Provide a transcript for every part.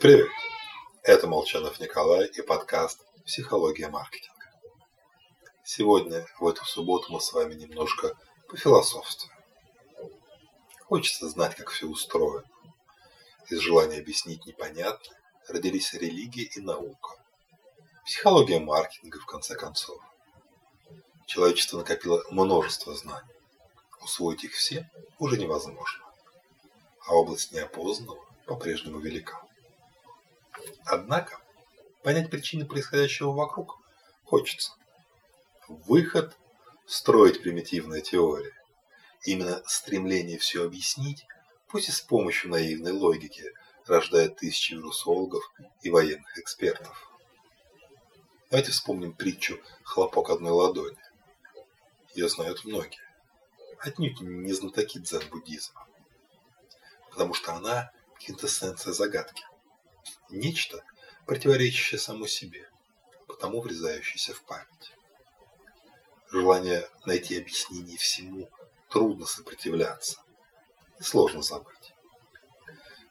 Привет! Это Молчанов Николай и подкаст «Психология маркетинга». Сегодня, в эту субботу, мы с вами немножко пофилософствуем. Хочется знать, как все устроено. Из желания объяснить непонятное родились религия и наука. Психология маркетинга, в конце концов. Человечество накопило множество знаний. Усвоить их все уже невозможно. А область неопознанного по-прежнему велика. Однако понять причины происходящего вокруг хочется. Выход – строить примитивные теории. Именно стремление все объяснить, пусть и с помощью наивной логики, рождает тысячи вирусологов и военных экспертов. Давайте вспомним притчу «Хлопок одной ладони». Ее знают многие. Отнюдь не знатоки дзен-буддизма. Потому что она – квинтэссенция загадки. Нечто, противоречащее само себе, потому врезающееся в память. Желание найти объяснение всему трудно сопротивляться сложно забыть.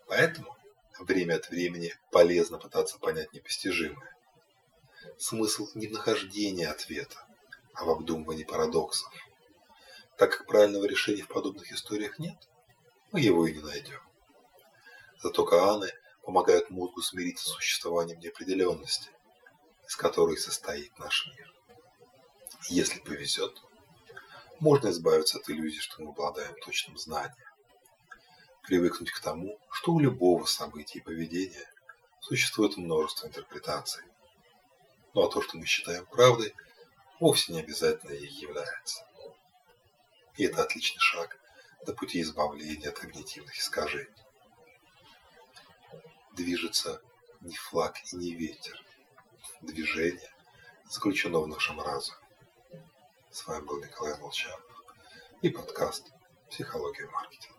Поэтому время от времени полезно пытаться понять непостижимое. Смысл не в нахождении ответа, а в обдумывании парадоксов. Так как правильного решения в подобных историях нет, мы его и не найдем. Зато Кааны помогают мозгу смириться с существованием неопределенности, из которой состоит наш мир. Если повезет, можно избавиться от иллюзии, что мы обладаем точным знанием. Привыкнуть к тому, что у любого события и поведения существует множество интерпретаций. Ну а то, что мы считаем правдой, вовсе не обязательно ей является. И это отличный шаг на пути избавления от когнитивных искажений движется не флаг и не ветер. Движение заключено в нашем разуме. С вами был Николай Молчанов и подкаст «Психология маркетинга».